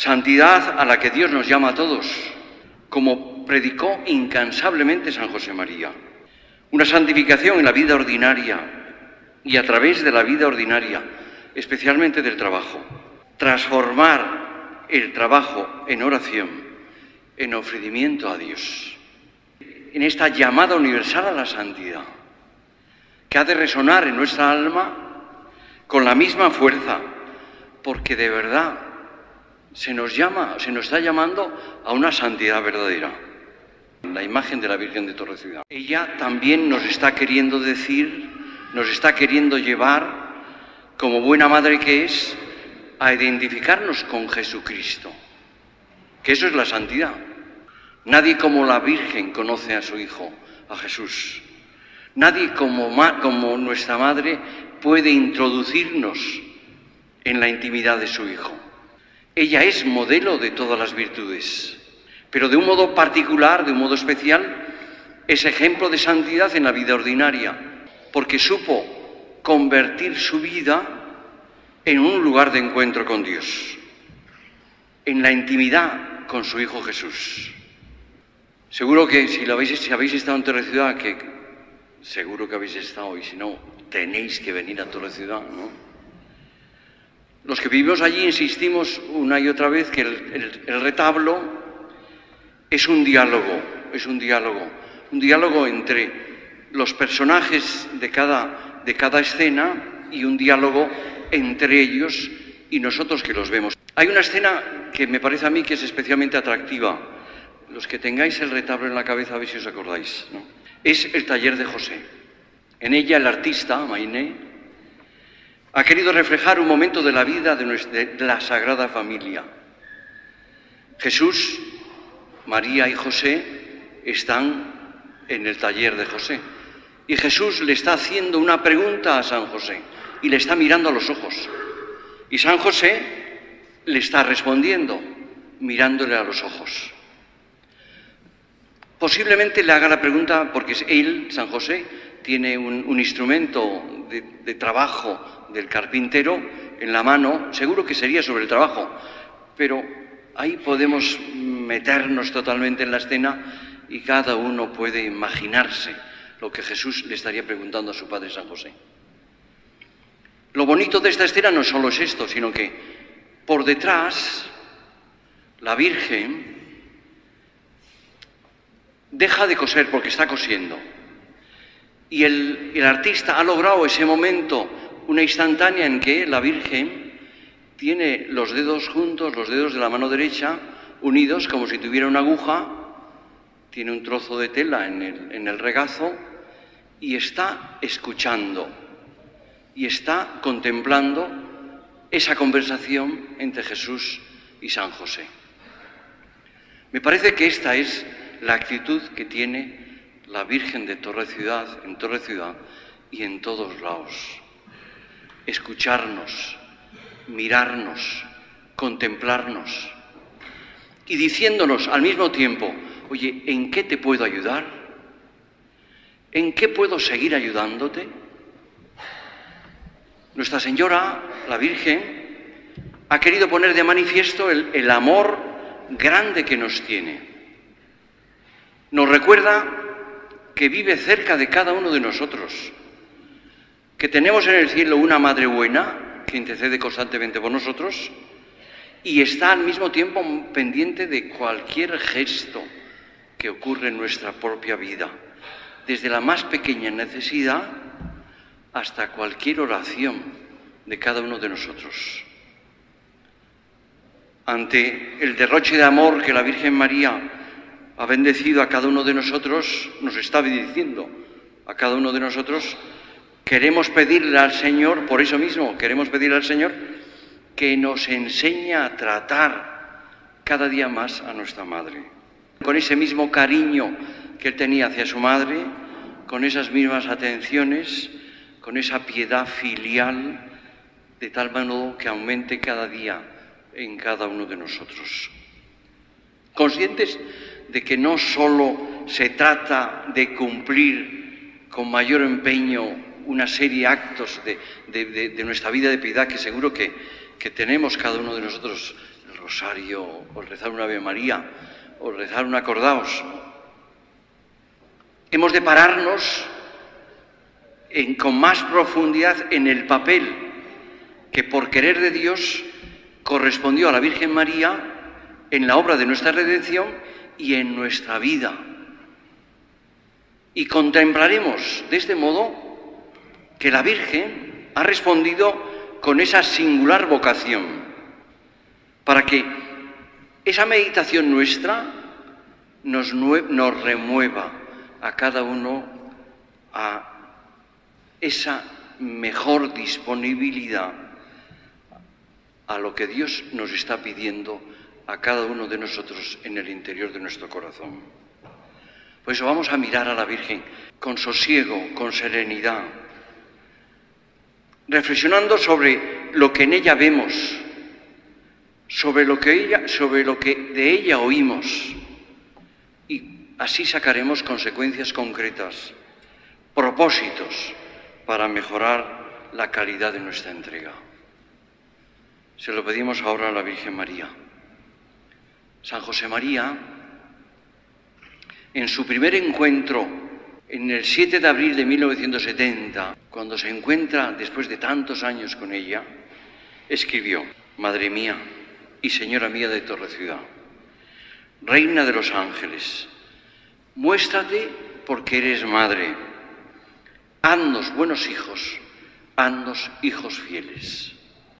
Santidad a la que Dios nos llama a todos, como predicó incansablemente San José María. Una santificación en la vida ordinaria y a través de la vida ordinaria, especialmente del trabajo. Transformar el trabajo en oración, en ofrecimiento a Dios. En esta llamada universal a la santidad, que ha de resonar en nuestra alma con la misma fuerza, porque de verdad se nos llama, se nos está llamando a una santidad verdadera. La imagen de la Virgen de Torre Ciudad. Ella también nos está queriendo decir, nos está queriendo llevar, como buena madre que es, a identificarnos con Jesucristo. Que eso es la santidad. Nadie como la Virgen conoce a su Hijo, a Jesús. Nadie como, como nuestra Madre puede introducirnos en la intimidad de su Hijo. Ella es modelo de todas las virtudes, pero de un modo particular, de un modo especial, es ejemplo de santidad en la vida ordinaria, porque supo convertir su vida en un lugar de encuentro con Dios, en la intimidad con su Hijo Jesús. Seguro que si, habéis, si habéis estado en Torre Ciudad, que seguro que habéis estado, y si no, tenéis que venir a Torre Ciudad, ¿no? Los que vivimos allí insistimos una y otra vez que el, retablo es un diálogo, es un diálogo, un diálogo entre los personajes de cada, de cada escena y un diálogo entre ellos y nosotros que los vemos. Hay una escena que me parece a mí que es especialmente atractiva. Los que tengáis el retablo en la cabeza, a ver si os acordáis. Es el taller de José. En ella el artista, Mainé, ha querido reflejar un momento de la vida de, la Sagrada Familia. Jesús, María y José están en el taller de José. Y Jesús le está haciendo una pregunta a San José y le está mirando a los ojos. Y San José le está respondiendo mirándole a los ojos. Posiblemente le haga la pregunta porque él, San José, tiene un, instrumento de trabajo del carpintero en la mano, seguro que sería sobre el trabajo, pero ahí podemos meternos totalmente en la escena y cada uno puede imaginarse lo que Jesús le estaría preguntando a su padre San José. Lo bonito de esta escena no solo es esto, sino que por detrás la Virgen deja de coser porque está cosiendo. Y el, artista ha logrado ese momento una instantánea en que la Virgen tiene los dedos juntos, los dedos de la mano derecha, unidos como si tuviera una aguja, tiene un trozo de tela en el, en el regazo y está escuchando y está contemplando esa conversación entre Jesús y San José. Me parece que esta es la actitud que tiene la Virgen de Torre Ciudad, en Torre Ciudad y en todos lados escucharnos, mirarnos, contemplarnos y diciéndonos al mismo tiempo, oye, ¿en qué te puedo ayudar? ¿En qué puedo seguir ayudándote? Nuestra Señora, la Virgen, ha querido poner de manifiesto el, el amor grande que nos tiene. Nos recuerda que vive cerca de cada uno de nosotros, que tenemos en el cielo una Madre buena que intercede constantemente por nosotros y está al mismo tiempo pendiente de cualquier gesto que ocurre en nuestra propia vida, desde la más pequeña necesidad hasta cualquier oración de cada uno de nosotros. Ante el derroche de amor que la Virgen María ha bendecido a cada uno de nosotros, nos está diciendo a cada uno de nosotros, Queremos pedirle al Señor, por eso mismo, queremos pedirle al Señor que nos enseñe a tratar cada día más a nuestra madre. Con ese mismo cariño que él tenía hacia su madre, con esas mismas atenciones, con esa piedad filial, de tal modo que aumente cada día en cada uno de nosotros. Conscientes de que no solo se trata de cumplir con mayor empeño una serie de actos de, nuestra vida de piedad que seguro que, tenemos cada uno de nosotros, el rosario, o rezar una Ave María, o rezar un acordaos. Hemos de pararnos con más profundidad en el papel que por querer de Dios correspondió a la Virgen María en la obra de nuestra redención y en nuestra vida. Y contemplaremos de este modo que la Virgen ha respondido con esa singular vocación, para que esa meditación nuestra nos, nos remueva a cada uno a esa mejor disponibilidad a lo que Dios nos está pidiendo a cada uno de nosotros en el interior de nuestro corazón. Por eso vamos a mirar a la Virgen con sosiego, con serenidad, reflexionando sobre lo que en ella vemos, sobre lo que, ella, sobre lo que de ella oímos, y así sacaremos consecuencias concretas, propósitos para mejorar la calidad de nuestra entrega. Se lo pedimos ahora a la Virgen María. San José María, en su primer encuentro, en el 7 de abril de 1970, cuando se encuentra después de tantos años con ella, escribió, Madre mía y Señora mía de Torre Ciudad, Reina de los ángeles, muéstrate porque eres madre, haznos buenos hijos, haznos hijos fieles.